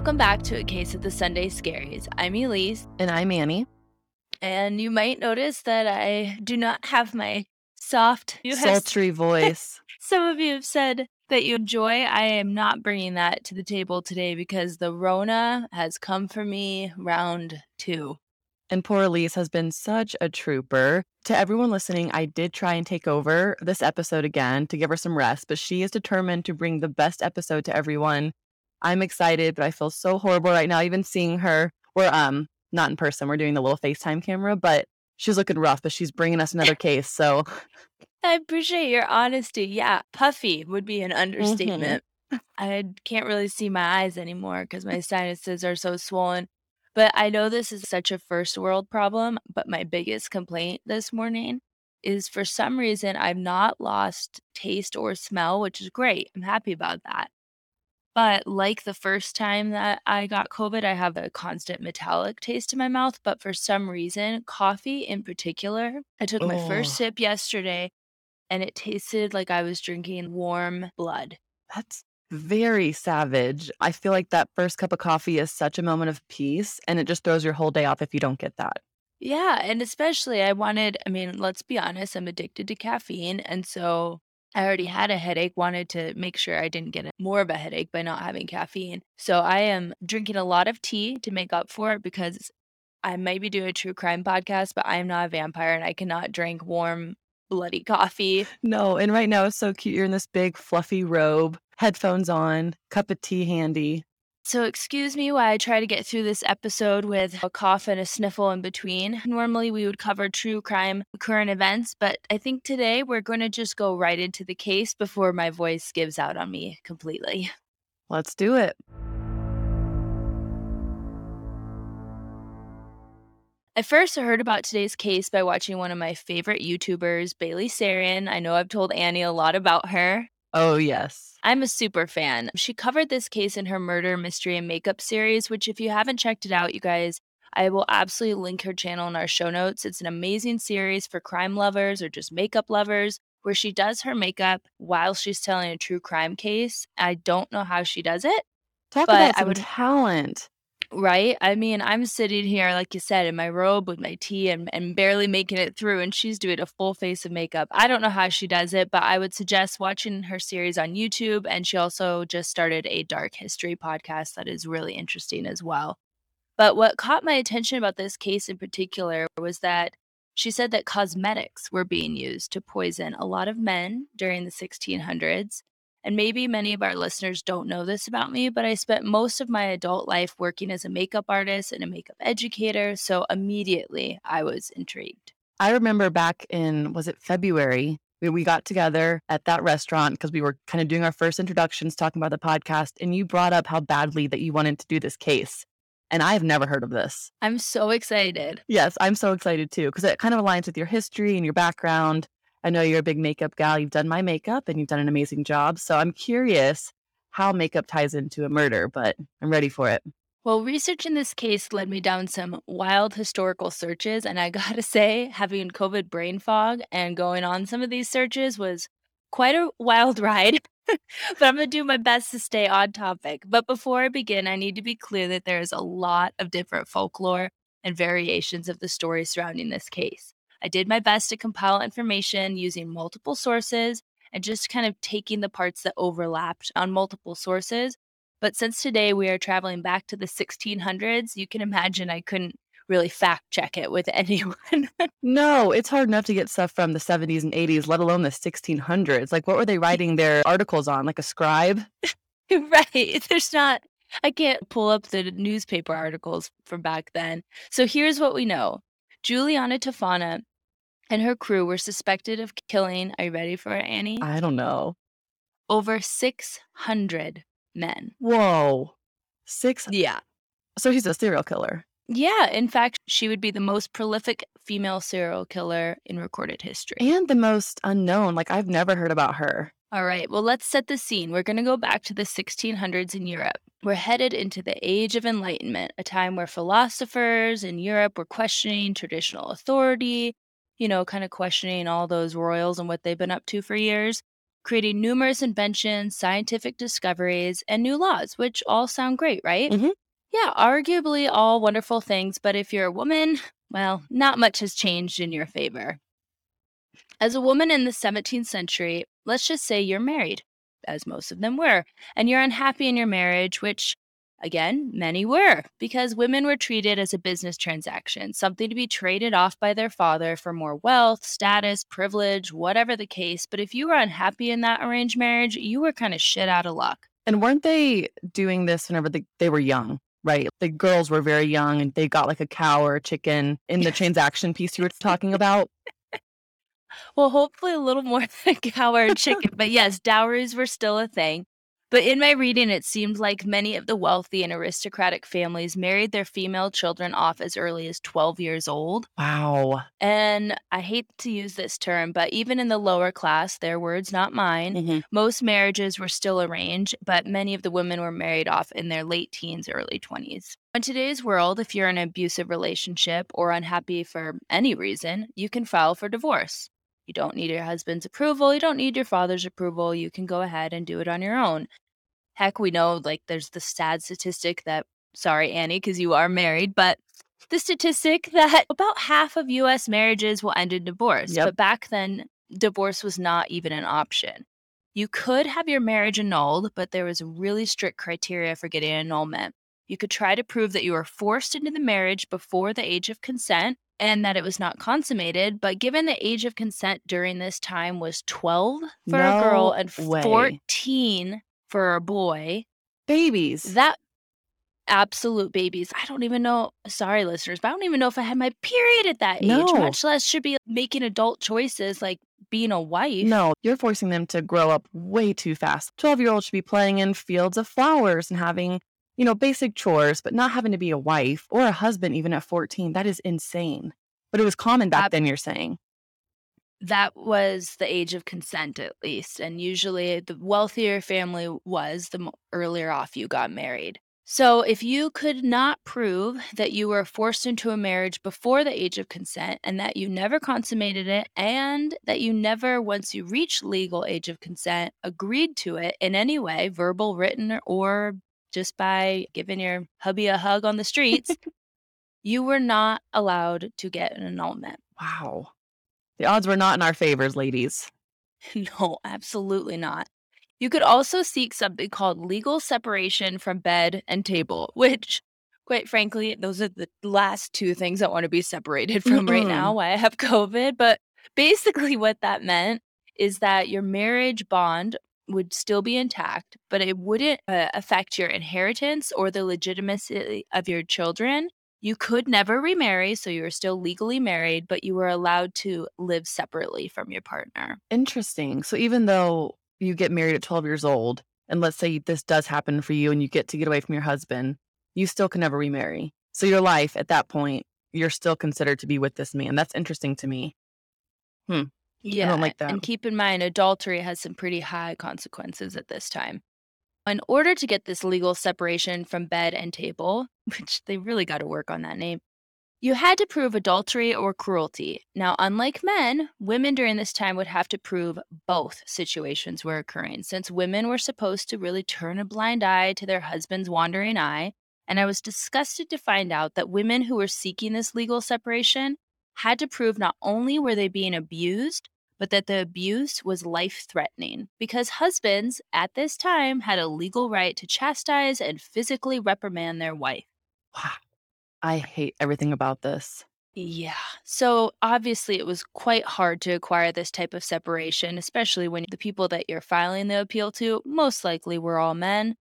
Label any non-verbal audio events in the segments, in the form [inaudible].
Welcome back to A Case of the Sunday Scaries. I'm Elyse. And I'm Annie. And you might notice that I do not have my soft, sultry [laughs] voice. Some of you have said that you enjoy. I am not bringing that to the table today because the Rona has come for me round two. And poor Elyse has been such a trooper. To everyone listening, I did try and take over this episode again to give her some rest, but she is determined to bring the best episode to everyone. I'm excited, but I feel so horrible right now, even seeing her. We're um not in person, we're doing the little FaceTime camera, but she's looking rough, but she's bringing us another case. So [laughs] I appreciate your honesty. Yeah, puffy would be an mm-hmm. understatement. Mm-hmm. I can't really see my eyes anymore because my [laughs] sinuses are so swollen. But I know this is such a first world problem. But my biggest complaint this morning is for some reason I've not lost taste or smell, which is great. I'm happy about that. But like the first time that I got COVID, I have a constant metallic taste in my mouth. But for some reason, coffee in particular, I took my first Oh, sip yesterday and it tasted like I was drinking warm blood. that's very savage. I feel like that first cup of coffee is such a moment of peace, and it just throws your whole day off if you don't get that. Yeah, and especially I wanted, I mean, let's be honest, I'm addicted to caffeine. And so I already had a headache, wanted to make sure I didn't get more of a headache by not having caffeine. So I am drinking a lot of tea to make up for it because I might be doing a true crime podcast, but I am not a vampire and I cannot drink warm, bloody coffee. No, and right now it's so cute. You're in this big fluffy robe, headphones on, cup of tea handy. So, excuse me while I try to get through this episode with a cough and a sniffle in between. Normally, we would cover true crime current events, but I think today we're going to just go right into the case before my voice gives out on me completely. Let's do it. I first heard about today's case by watching one of my favorite YouTubers, Bailey Sarian. I know I've told Annie a lot about her. Oh, yes. I'm a super fan. She covered this case in her murder, mystery, and makeup series, which, if you haven't checked it out, you guys, I will absolutely link her channel in our show notes. It's an amazing series for crime lovers or just makeup lovers where she does her makeup while she's telling a true crime case. I don't know how she does it. Talk about some would, talent. Right? I mean, I'm sitting here, like you said, in my robe with my tea and, and barely making it through, and she's doing a full face of makeup. I don't know how she does it, but I would suggest watching her series on YouTube. And she also just started a dark history podcast that is really interesting as well. But what caught my attention about this case in particular was that she said that cosmetics were being used to poison a lot of men during the 1600s. And maybe many of our listeners don't know this about me, but I spent most of my adult life working as a makeup artist and a makeup educator. So immediately I was intrigued. I remember back in, was it February? We got together at that restaurant because we were kind of doing our first introductions, talking about the podcast. And you brought up how badly that you wanted to do this case. And I have never heard of this. I'm so excited. Yes, I'm so excited too because it kind of aligns with your history and your background. I know you're a big makeup gal. You've done my makeup and you've done an amazing job. So I'm curious how makeup ties into a murder, but I'm ready for it. Well, research in this case led me down some wild historical searches. And I [laughs] gotta say, having COVID brain fog and going on some of these searches was quite a wild [laughs] ride. but I'm gonna do my best to stay on topic. But before I begin, I need to be clear that there is a lot of different folklore and variations of the story surrounding this case. I did my best to compile information using multiple sources and just kind of taking the parts that overlapped on multiple sources. But since today we are traveling back to the 1600s, you can imagine I couldn't really fact check it with [laughs] anyone. no, it's hard enough to get stuff from the 70s and 80s, let alone the 1600s. Like, what were they [laughs] writing their articles on? Like a scribe? right. There's not, I can't pull up the newspaper articles from back then. So here's what we know Juliana Tofana and her crew were suspected of killing, are you ready for it, Annie? I don't know. Over 600 men. Whoa. Six? Yeah. So he's a serial killer. Yeah. In fact, she would be the most prolific female serial killer in recorded history. And the most unknown. Like, I've never heard about her. All right. Well, let's set the scene. We're going to go back to the 1600s in Europe. We're headed into the Age of Enlightenment, a time where philosophers in Europe were questioning traditional authority, you know, kind of questioning all those royals and what they've been up to for years. creating numerous inventions, scientific discoveries, and new laws, which all sound great, right? Mhm. Yeah, arguably all wonderful things, but if you're a woman, well, not much has changed in your favor. As a woman in the 17th century, let's just say you're married, as most of them were, and you're unhappy in your marriage, which, again, many were, because women were treated as a business transaction, something to be traded off by their father for more wealth, status, privilege, whatever the case. But if you were unhappy in that arranged marriage, you were kind of shit out of luck. And weren't they doing this whenever they, they were young? Right. The girls were very young and they got like a cow or a chicken in the transaction piece you were talking about. [laughs] Well, hopefully a little more than a cow or a chicken. but yes, dowries were still a thing. But in my reading, it seemed like many of the wealthy and aristocratic families married their female children off as early as 12 years old. Wow. And I hate to use this term, but even in the lower class, their words, not mine, Mhm. most marriages were still arranged, but many of the women were married off in their late teens, early 20s. In today's world, if you're in an abusive relationship or unhappy for any reason, you can file for divorce. You don't need your husband's approval. You don't need your father's approval. You can go ahead and do it on your own. Heck, we know like there's the sad statistic that, sorry, Annie, because you are married, but the statistic [laughs] that about half of US marriages will end in divorce. Yep. But back then, divorce was not even an option. You could have your marriage annulled, but there was a really strict criteria for getting an annulment. You could try to prove that you were forced into the marriage before the age of consent and that it was not consummated. But given the age of consent during this time was 12 for a girl and way. 14 for a boy, Babies. that absolute babies. I don't even know. Sorry, listeners, but I don't even know if I had my period at that age, No. much less should be making adult choices like being a wife. No, you're forcing them to grow up way too fast. 12 year olds should be playing in fields of flowers and having, you know, basic chores, but not having to be a wife or a husband even at 14. That is insane. But it was common back Ab- then, you're saying. that was the age of consent at least and usually the wealthier family was the earlier off you got married so if you could not prove that you were forced into a marriage before the age of consent and that you never consummated it and that you never once you reached legal age of consent agreed to it in any way verbal written or just by giving your hubby a hug on the streets [laughs] you were not allowed to get an annulment Wow. The odds were not in our favors, ladies. [laughs] No, absolutely not. You could also seek something called legal separation from bed and table, which, quite frankly, those are the last two things I want to be separated from right now, why I have [laughs] COVID. But basically, what that meant is that your marriage bond would still be intact, but it wouldn't uh, affect your inheritance or the legitimacy of your children. You could never remarry, so you were still legally married, but you were allowed to live separately from your partner. Interesting. So even though you get married at 12 years old, and let's say this does happen for you and you get to get away from your husband, you still can never remarry. So your life at that point, you're still considered to be with this man. That's interesting to me. Yeah. like that. And keep in mind, adultery has some pretty high consequences at this time. In order to get this legal separation from bed and table, [laughs] which they really got to work on that name, you had to prove adultery or cruelty. Now, unlike men, women during this time would have to prove both situations were occurring, since women were supposed to really turn a blind eye to their husband's wandering eye. And I was disgusted to find out that women who were seeking this legal separation had to prove not only were they being abused, but that the abuse was life threatening because husbands at this time had a legal right to chastise and physically reprimand their wife. Wow. I hate everything about this. Yeah. So obviously, it was quite hard to acquire this type of separation, especially when the people that you're filing the appeal to most likely were all men.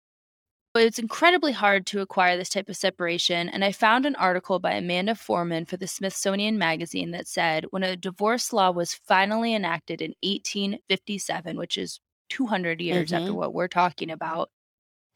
But it's incredibly hard to acquire this type of separation. And I found an article by Amanda Foreman for the Smithsonian Magazine that said when a divorce law was finally enacted in 1857, which is 200 years after Mhm. what we're talking about,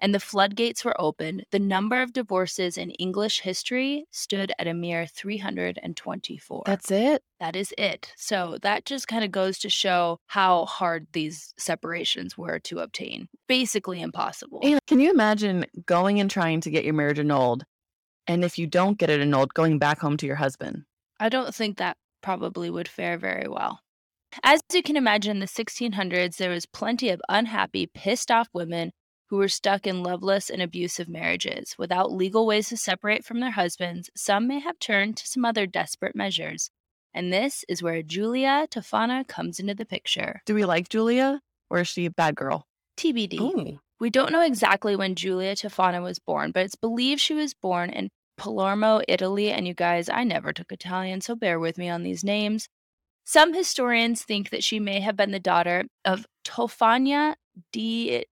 and the floodgates were opened, the number of divorces in English history stood at a mere 324. That's it? that is it. So that just kind of goes to show how hard these separations were to obtain. Basically impossible. And can you imagine going and trying to get your marriage annulled? And if you don't get it annulled, going back home to your husband? I don't think that probably would fare very well. As you can imagine, in the 1600s, there was plenty of unhappy, pissed off women who were stuck in loveless and abusive marriages. Without legal ways to separate from their husbands, some may have turned to some other desperate measures. And this is where Julia Tofana comes into the picture. Do we like Julia or is she a bad girl? TBD. Oh, We don't know exactly when Julia Tofana was born, but it's believed she was born in Palermo, Italy. And you guys, I never took Italian, so bear with me on these names. Some historians think that she may have been the daughter of Tofania di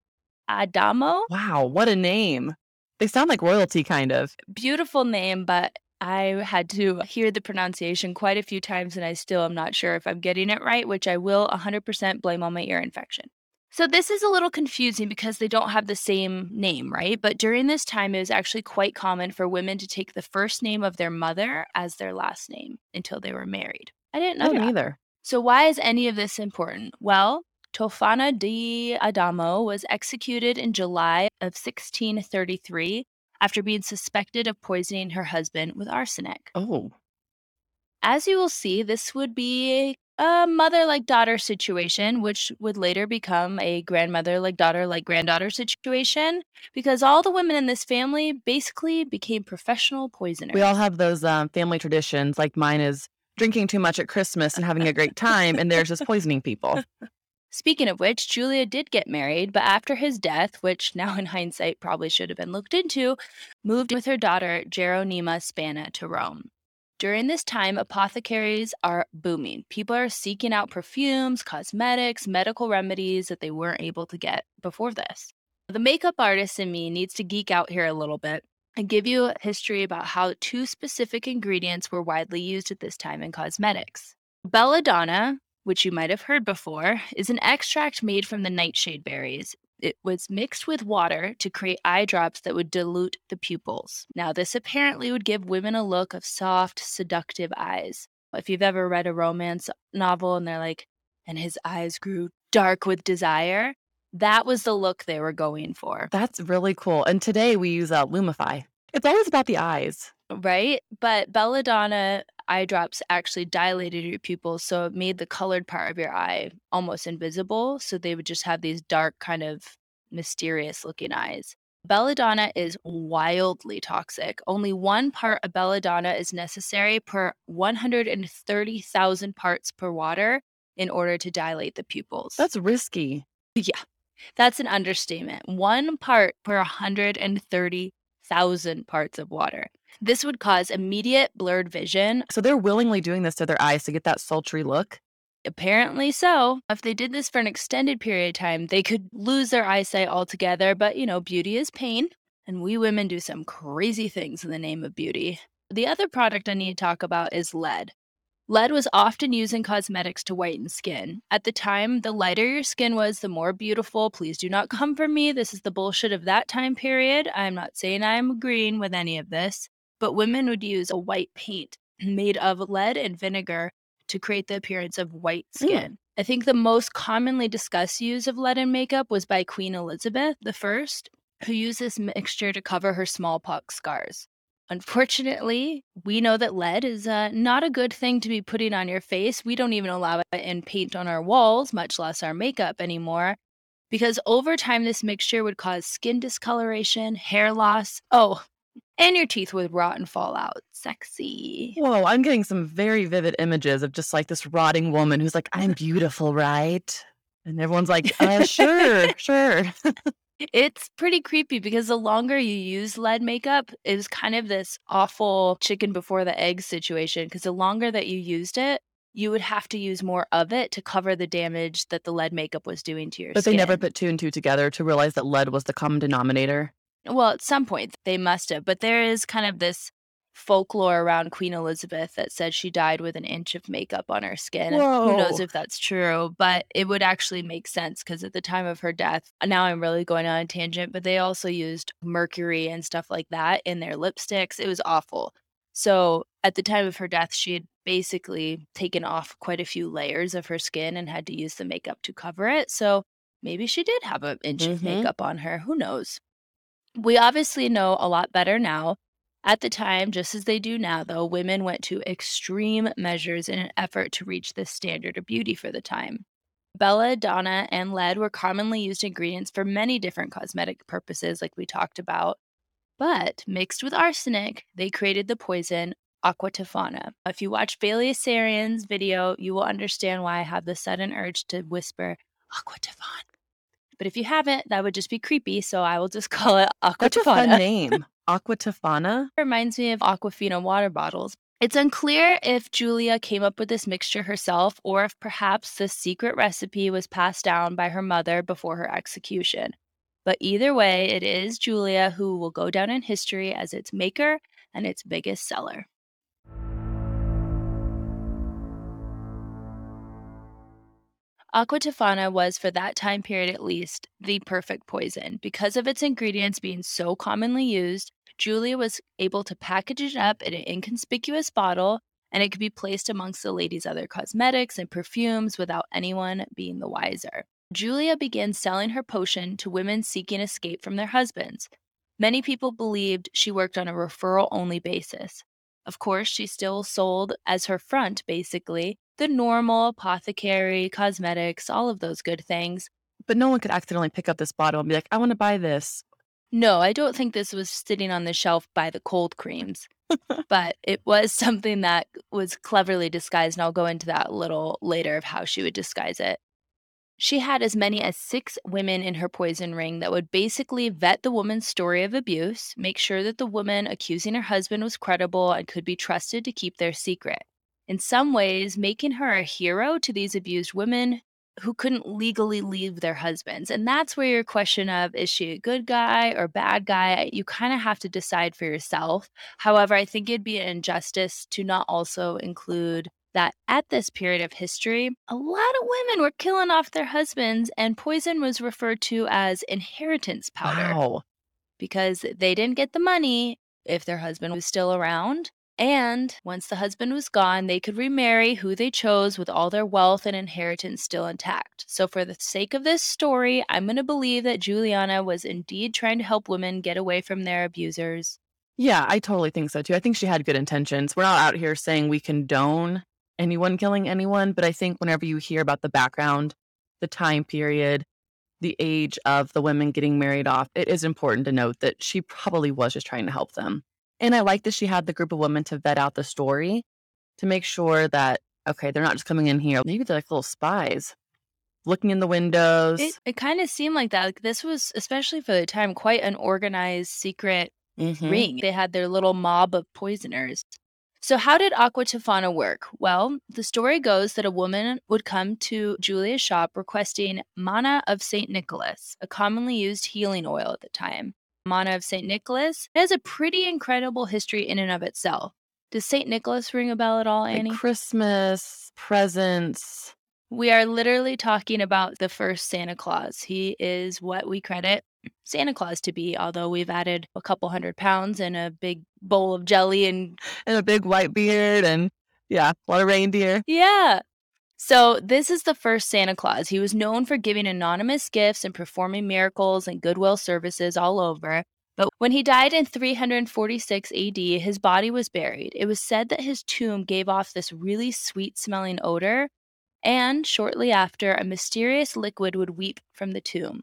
Adamo. wow. What a name. They sound like royalty, kind of. Beautiful name, but I had to hear the pronunciation quite a few times and I still am not sure if I'm getting it right, which I will 100% blame on my ear infection. So this is a little confusing because they don't have the same name, right? But during this time, it was actually quite common for women to take the first name of their mother as their last name until they were married. I didn't know No, that. neither. So, why is any of this important? Well, Tofana di Adamo was executed in July of 1633 after being suspected of poisoning her husband with arsenic. Oh, As you will see, this would be a mother like daughter situation, which would later become a grandmother like daughter like granddaughter situation, because all the women in this family basically became professional poisoners. we all have those um, family traditions. Like mine is drinking too much at Christmas and having a great time, and theirs is poisoning people. [laughs] Speaking of which, Julia did get married, but after his death, which [laughs] now in hindsight probably should have been looked into, moved with her daughter Geronima Spana to Rome. During this time, apothecaries are booming. People are seeking out perfumes, cosmetics, medical remedies that they weren't able to get before this. The makeup artist in me needs to geek out here a little bit and give you a history about how two specific ingredients were widely used at this time in cosmetics. Belladonna, which you might have heard before, is an extract made from the nightshade berries. It was mixed with water to create eye drops that would dilute the pupils. Now, this apparently would give women a look of soft, seductive eyes. If you've ever read a romance novel and they're like, and his eyes grew dark with desire, that was the look they were going for, That's really cool. And today we use uh, Lumify. It's always about the eyes. right? But belladonna eye drops actually dilated your pupils, so it made the colored part of your eye almost invisible. So they would just have these dark, kind of mysterious looking eyes. Belladonna is wildly toxic. Only one part of belladonna is necessary per 130,000 parts per water in order to dilate the pupils. That's risky. yeah, that's an understatement. One part per 130,000 parts of water. This would cause immediate blurred vision. So they're willingly doing this to their eyes to get that sultry look. Apparently so. If they did this for an extended period of time, they could lose their eyesight altogether. But, you know, beauty is pain, and we women do some crazy things in the name of beauty. The other product I need to talk about is lead. Lead was often used in cosmetics to whiten skin. At the time, the lighter your skin was, the more beautiful. Please do not come for me. This is the bullshit of that time period. I'm not saying I'm agreeing with any of this, but women would use a white paint made of lead and vinegar to create the appearance of white Mm. skin. I think the most commonly discussed use of lead in makeup was by Queen Elizabeth I, who used this mixture to cover her smallpox scars. Unfortunately, we know that lead is uh, not a good thing to be putting on your face. We don't even allow it in paint on our walls, much less our makeup anymore, because over time, this mixture would cause skin discoloration, hair loss. Oh, and your teeth would rot and fall out. Sexy. Whoa, I'm getting some very vivid images of just like this rotting woman who's like, I'm beautiful, right? And everyone's like, uh, sure, [laughs] sure. [laughs] It's pretty creepy because the longer you use lead makeup, it was kind of this awful chicken before the egg situation. Because the longer that you used it, you would have to use more of it to cover the damage that the lead makeup was doing to your skin. But skin. they never put two and two together to realize that lead was the common denominator. Well, at some point they must have, but there is kind of this folklore around Queen Elizabeth that said she died with an inch of makeup on her skin. Who knows if that's true, but it would actually make sense because at the time of her death, now I'm really going on a tangent, but they also used mercury and stuff like that in their lipsticks. It was awful. So at the time of her death, she had basically taken off quite a few layers of her skin and had to use the makeup to cover it. So maybe she did have an inch of Mhm. makeup on her. Who knows? We obviously know a lot better now At the time, just as they do now, though, women went to extreme measures in an effort to reach this standard of beauty for the time. Belladonna and lead were commonly used ingredients for many different cosmetic purposes, like we talked about. But mixed with arsenic, they created the poison aqua tofana. If you watch Bailey Sarian's video, you will understand why I have the sudden urge to whisper aqua tofana. But if you haven't, that would just be creepy, so I will just [laughs] call it aqua That's a fun name. Aqua Tofana? Reminds me of Aquafina water bottles. It's unclear if Julia came up with this mixture herself or if perhaps the secret recipe was passed down by her mother before her execution. But either way, it is Julia who will go down in history as its maker and its biggest seller. Aqua Tofana was, for that time period at least, the perfect poison. Because of its ingredients being so commonly used, Julia was able to package it up in an inconspicuous bottle and it could be placed amongst the lady's other cosmetics and perfumes without anyone being the wiser. Julia began selling her potion to women seeking escape from their husbands. Many people believed she worked on a referral only basis. Of course, she still sold as her front, basically, the normal apothecary, cosmetics, all of those good things. But no one could accidentally pick up this bottle and be like, I want to buy this. No, I don't think this was sitting on the shelf by the cold creams, [laughs] but it was something that was cleverly disguised. And I'll go into that a little later of how she would disguise it. She had as many as six women in her poison ring that would basically vet the woman's story of abuse, make sure that the woman accusing her husband was credible and could be trusted to keep their secret in some ways making her a hero to these abused women who couldn't legally leave their husbands. And that's where your question of is she a good guy or bad guy, you kind of have to decide for yourself. However, I think it'd be an injustice to not also include that at this period of history, a lot of women were killing off their husbands, and poison was referred to as inheritance powder. Wow. Because they didn't get the money if their husband was still around. And once the husband was gone, they could remarry who they chose with all their wealth and inheritance still intact. So, for the sake of this story, I'm going to believe that Juliana was indeed trying to help women get away from their abusers. Yeah, I totally think so too. I think she had good intentions. We're not out here saying we condone anyone killing anyone, but I think whenever you hear about the background, the time period, the age of the women getting married off, it is important to note that she probably was just trying to help them. And I like that she had the group of women to vet out the story to make sure that, okay, they're not just coming in here. Maybe they're like little spies looking in the windows. It, it kind of seemed like that. Like this was, especially for the time, quite an organized secret mm-hmm. ring. They had their little mob of poisoners. So, how did Aqua Tofana work? Well, the story goes that a woman would come to Julia's shop requesting manna of St. Nicholas, a commonly used healing oil at the time. Manna of St. Nicholas has a pretty incredible history in and of itself. Does St. Nicholas ring a bell at all, Annie? Like Christmas, presents. We are literally talking about the first Santa Claus. He is what we credit Santa Claus to be, although we've added a couple hundred pounds and a big bowl of jelly and and a big white beard and yeah, a lot of reindeer. Yeah. So, this is the first Santa Claus. He was known for giving anonymous gifts and performing miracles and goodwill services all over. But when he died in 346 AD, his body was buried. It was said that his tomb gave off this really sweet smelling odor, and shortly after, a mysterious liquid would weep from the tomb.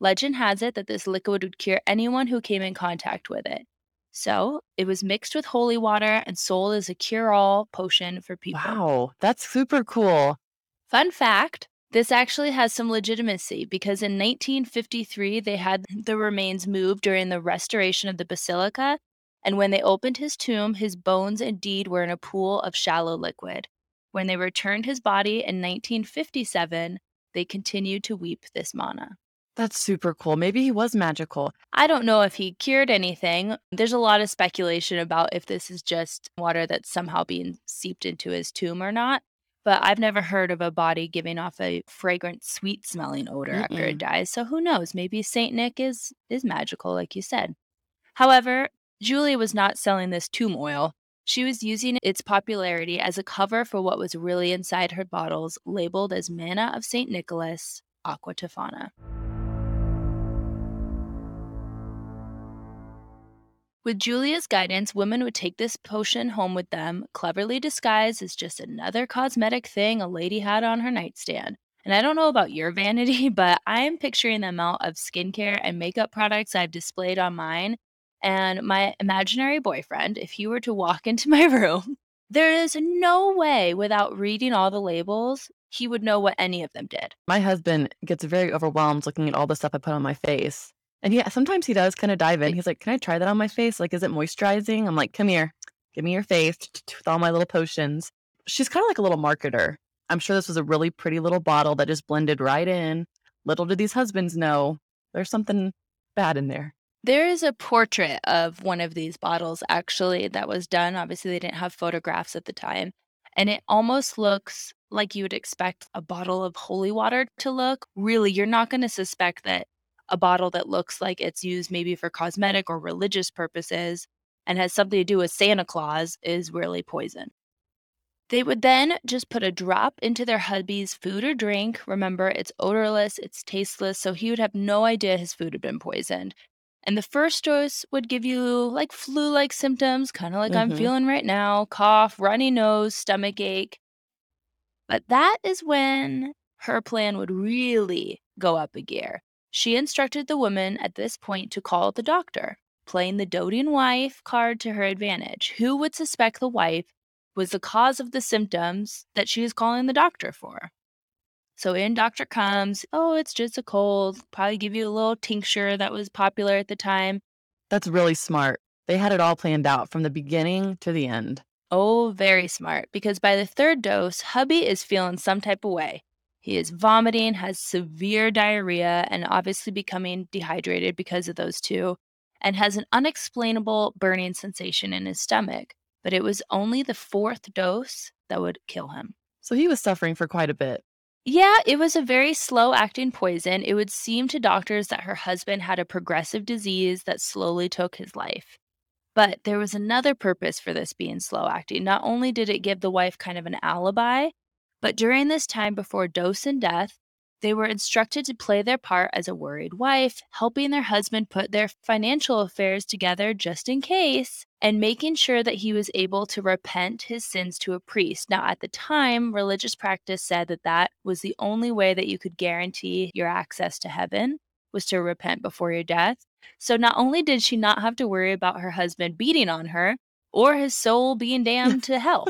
Legend has it that this liquid would cure anyone who came in contact with it. So it was mixed with holy water and sold as a cure all potion for people. Wow, that's super cool. Fun fact this actually has some legitimacy because in 1953 they had [laughs] the remains moved during the restoration of the basilica. And when they opened his tomb, his bones indeed were in a pool of shallow liquid. When they returned his body in 1957, they continued to weep this manna. That's super cool. Maybe he was magical. I don't know if he cured anything. There's a lot of speculation about if this is just water that's somehow being seeped into his tomb or not. But I've never heard of a body giving off a fragrant, sweet smelling odor Mm-mm. after it dies. So who knows? Maybe Saint Nick is is magical, like you said. However, Julia was not selling this tomb oil. She was using its popularity as a cover for what was really inside her bottles, labeled as Manna of St. Nicholas, Aqua Tofana. With Julia's guidance, women would take this potion home with them, cleverly disguised as just another cosmetic thing a lady had on her nightstand. And I don't know about your [laughs] vanity, but I am picturing the amount of skincare and makeup products I've displayed on mine. And my imaginary boyfriend, if he were to walk [laughs] into my room, there is no way without reading all the labels, he would know what any of them did. My husband gets very overwhelmed looking at all the stuff I put on my face. And yeah, sometimes he does kind of dive in. He's like, Can I try that on my face? Like, is it moisturizing? I'm like, Come here, give me your face [laughs] with all my little potions. She's kind of like a little marketer. I'm sure this was a really pretty little bottle that just blended right in. Little did these husbands know there's something bad in there. There is a portrait of one of these bottles actually that was done. Obviously, they didn't have photographs at the time. And it almost looks like you would expect a bottle of holy water to look. Really, you're not going to suspect that a bottle that looks like it's used maybe for cosmetic or religious purposes and has something to do with Santa Claus is really poison. They would then just put a drop into their hubby's food or drink. Remember, it's odorless, it's tasteless, so he would have no idea his food had been poisoned. And the first dose would give you like flu like symptoms, kind of like I'm Mhm. feeling right now cough, runny nose, stomach ache. But that is when her plan would really go up a gear. She instructed the woman at this point to call the doctor, playing the doting wife card to her advantage. Who would suspect the wife was the cause of the symptoms that she is calling the doctor for? So in doctor comes, oh, it's just a cold. Probably give you a little tincture that was popular at the time. That's really smart. They had it all planned out from the beginning to the end. Oh, very smart. Because by the third dose, hubby is feeling some type of way. He is vomiting, has severe diarrhea, and obviously becoming dehydrated because of those two, and has an unexplainable burning sensation in his stomach. But it was only the fourth dose that would kill him. So he was suffering for quite a bit. Yeah, it was a very slow acting poison. It would seem to doctors that her husband had a progressive disease that slowly took his life. But there was another purpose for this being slow acting. Not only did it give the wife kind of an alibi, but during this time before dose and death, they were instructed to play their part as a worried wife, helping their husband put their financial affairs together just in case, and making sure that he was able to repent his sins to a priest. Now, at the time, religious practice said that that was the only way that you could guarantee your access to heaven was to repent before your death. So not only did she not have to worry about her husband beating on her or his soul being [laughs] damned to hell.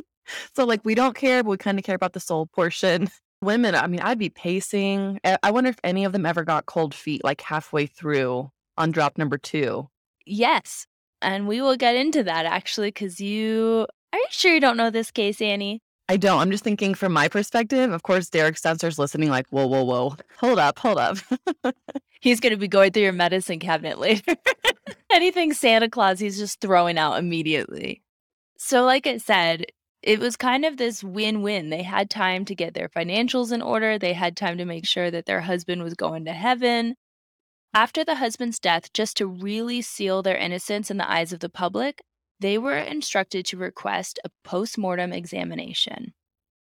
So, like, we don't care, but we kind of care about the soul portion. [laughs] Women, I mean, I'd be pacing. I I wonder if any of them ever got cold feet like halfway through on drop number two. Yes. And we will get into that actually, because you are you sure you don't know this case, Annie? I don't. I'm just thinking from my perspective. Of course, Derek Spencer's listening, like, whoa, whoa, whoa. Hold up, hold up. [laughs] He's going to be going through your medicine cabinet later. [laughs] Anything Santa Claus, he's just throwing out immediately. So, like I said, it was kind of this win win. They had time to get their financials in order, they had time to make sure that their husband was going to heaven. After the husband's death, just to really seal their innocence in the eyes of the public, they were instructed to request a post mortem examination.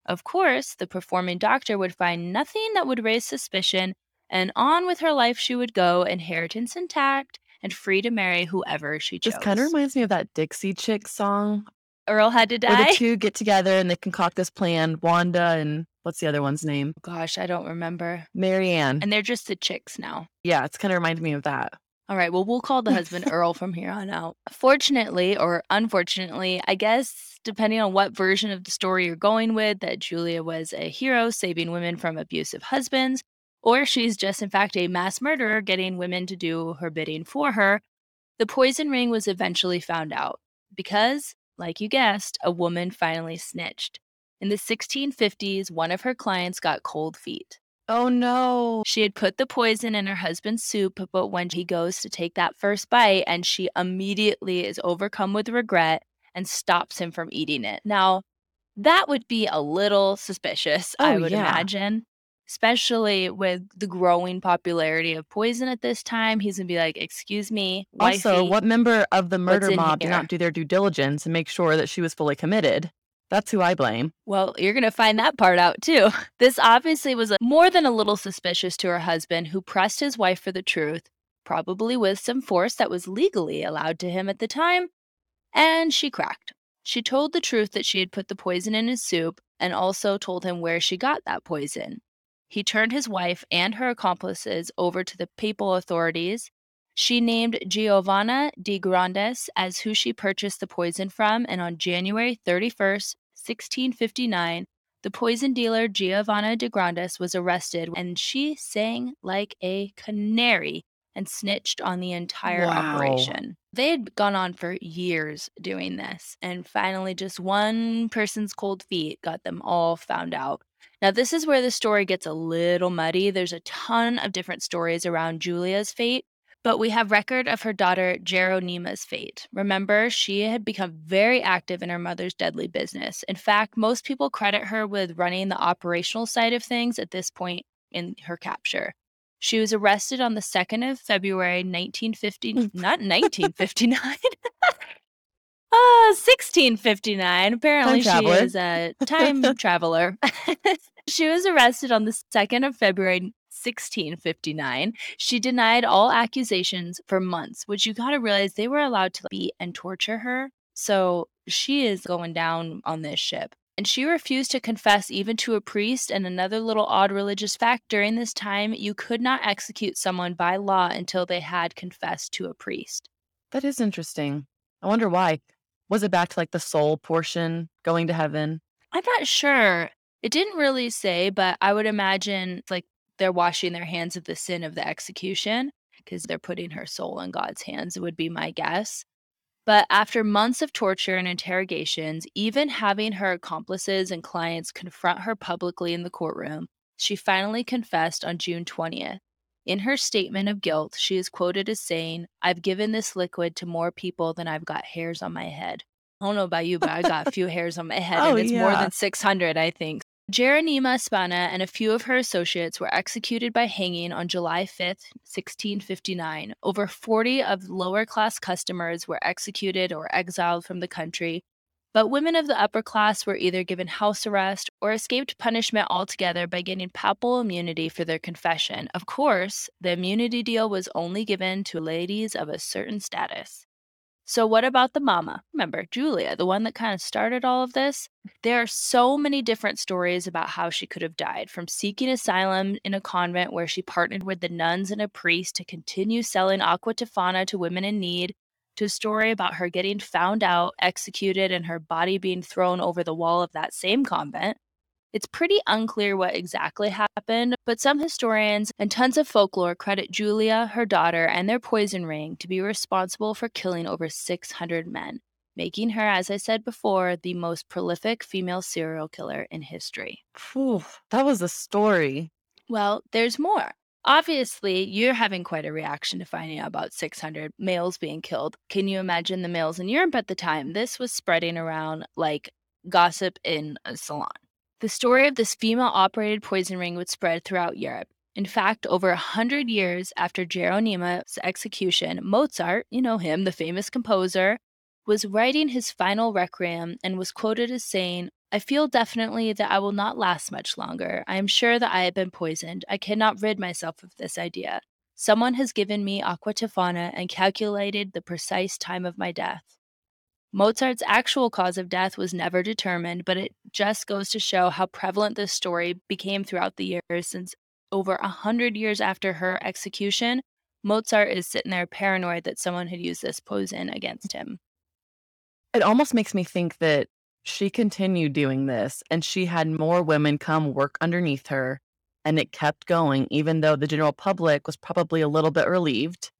Of course, the performing doctor would find nothing that would raise suspicion, and on with her life she would go, inheritance intact and free to marry whoever she chose. this kind of reminds me of that Dixie Chick song Earl had to where die. the two get together and they concoct this plan. Wanda and what's the other one's name? Gosh, I don't remember. Marianne. And they're just the chicks now. yeah, it's kind of reminded me of that. All right, well, we'll call the husband [laughs] Earl from here on out. Fortunately, or unfortunately, I guess, depending on what version of the story you're going with, that Julia was a hero saving women from abusive husbands, or she's just, in fact, a mass murderer getting women to do her bidding for her, the poison ring was eventually found out because, like you guessed, a woman finally snitched. In the 1650s, one of her clients got cold feet. Oh no. She had put the poison in her husband's soup, but when he goes to take that first bite, and she immediately is overcome with regret and stops him from eating it. Now, that would be a little suspicious, I Oh, would yeah. imagine, especially with the growing popularity of poison at this time. He's gonna be like, "Excuse me, Also, what member of the murder mob did not do their due diligence and make sure that she was fully committed? That's who I blame. Well, you're going to find that part out too. [laughs] This obviously was more than a little suspicious to her husband, who pressed his wife for the truth. probably with some force that was legally allowed to him at the time, and she cracked. She told the truth that she had put the poison in his soup and also told him where she got that poison. He turned his wife and her accomplices over to the papal authorities. She named Giovanna di Grandes as who she purchased the poison from, and on January 31st, 1659, the poison dealer Giovanna de Grandes was arrested and she sang like a canary and snitched on the entire Wow. operation. They had gone on for years doing this, and finally, just one person's cold feet got them all found out. Now, this is where the story gets a little muddy. There's a ton of different stories around Julia's fate, but we have record of her daughter Geronima's fate. Remember, she had become very active in her mother's deadly business. In fact, most people credit her with running the operational side of things at this point in her capture. She was arrested on the 2nd of February 1950 [laughs] not 1959. Uh, [laughs] 1659. Apparently, she is a [laughs] time traveler. She was arrested on the 2nd of February 1659. She denied all accusations for months, which you got to realize they were allowed to beat and torture her. So she is going down on this ship. And she refused to confess even to a priest. And another little odd religious fact during this time, you could not execute someone by law until they had confessed to a priest. That is interesting. I wonder why. Was it back to like the soul portion going to heaven? I'm not sure. It didn't really say, but I would imagine like they're washing their hands of the sin of the execution because they're putting her soul in God's hands, would be my guess. But after months of torture and interrogations, even having her accomplices and clients confront her publicly in the courtroom, she finally confessed on June 20th. In her statement of guilt, she is quoted as saying, I've given this liquid to more people than I've got hairs on my head. I don't know about you, but I got a few hairs on my head, Oh, and it's more than 600, I think. Geronima Spana and a few of her associates were executed by hanging on July 5th, 1659. Over 40 of lower class customers were executed or exiled from the country, but women of the upper class were either given house arrest or escaped punishment altogether by getting papal immunity for their confession. Of course, the immunity deal was only given to ladies of a certain status. So, what about the mama? Remember, Julia, the one that kind of started all of this? There are so many different stories about how she could have died from seeking asylum in a convent where she partnered with the nuns and a priest to continue selling aqua tofana to women in need, to a story about her getting found out, executed, and her body being thrown over the wall of that same convent. It's pretty unclear what exactly happened, but some historians and tons of folklore credit Julia, her daughter, and their poison ring to be responsible for killing over 600 men, making her, as I said before, the most prolific female serial killer in history. Phew, that was a story. Well, there's more. Obviously, you're having quite a reaction to finding out about 600 males being killed. Can you imagine the males in Europe at the time? This was spreading around like gossip in a salon. The story of this female operated poison ring would spread throughout Europe. In fact, over a hundred years after Geronima's execution, Mozart, you know him, the famous composer, was writing his final requiem and was quoted as saying, I feel definitely that I will not last much longer. I am sure that I have been poisoned. I cannot rid myself of this idea. Someone has given me aqua tofana and calculated the precise time of my death. Mozart's actual cause of death was never determined, but it just goes to show how prevalent this story became throughout the years since over a hundred years after her execution, Mozart is sitting there paranoid that someone had used this poison against him. It almost makes me think that she continued doing this and she had more women come work underneath her and it kept going, even though the general public was probably a little bit relieved.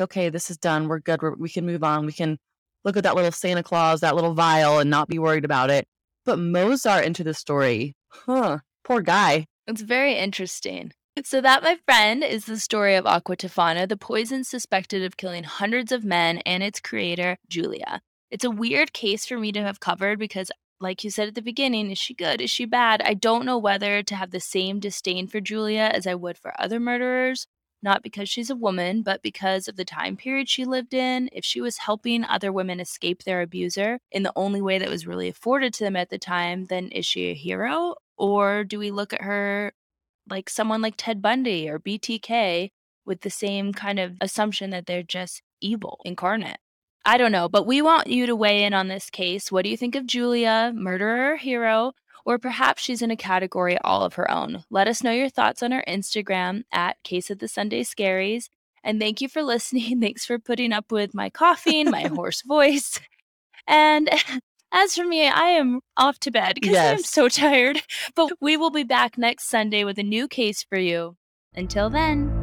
Okay, this is done. We're good. We're, we can move on. We can look at that little Santa Claus, that little vial, and not be worried about it. But Mozart into the story, huh? Poor guy. It's very interesting. So, that, my friend, is the story of Aqua Tofana, the poison suspected of killing hundreds of men and its creator, Julia. It's a weird case for me to have covered because, like you said at the beginning, is she good? Is she bad? I don't know whether to have the same disdain for Julia as I would for other murderers, not because she's a woman, but because of the time period she lived in. If she was helping other women escape their abuser in the only way that was really afforded to them at the time, then is she a hero? Or do we look at her like someone like Ted Bundy or BTK with the same kind of assumption that they're just evil incarnate. I don't know, but we want you to weigh in on this case. What do you think of Julia, murderer hero? Or perhaps she's in a category all of her own. Let us know your thoughts on our Instagram at Case of the Sunday Scaries. And thank you for listening. [laughs] Thanks for putting up with my coughing, my [laughs] hoarse voice. And [laughs] as for me, I am off to bed because I'm so tired. But we will be back next Sunday with a new case for you. Until then.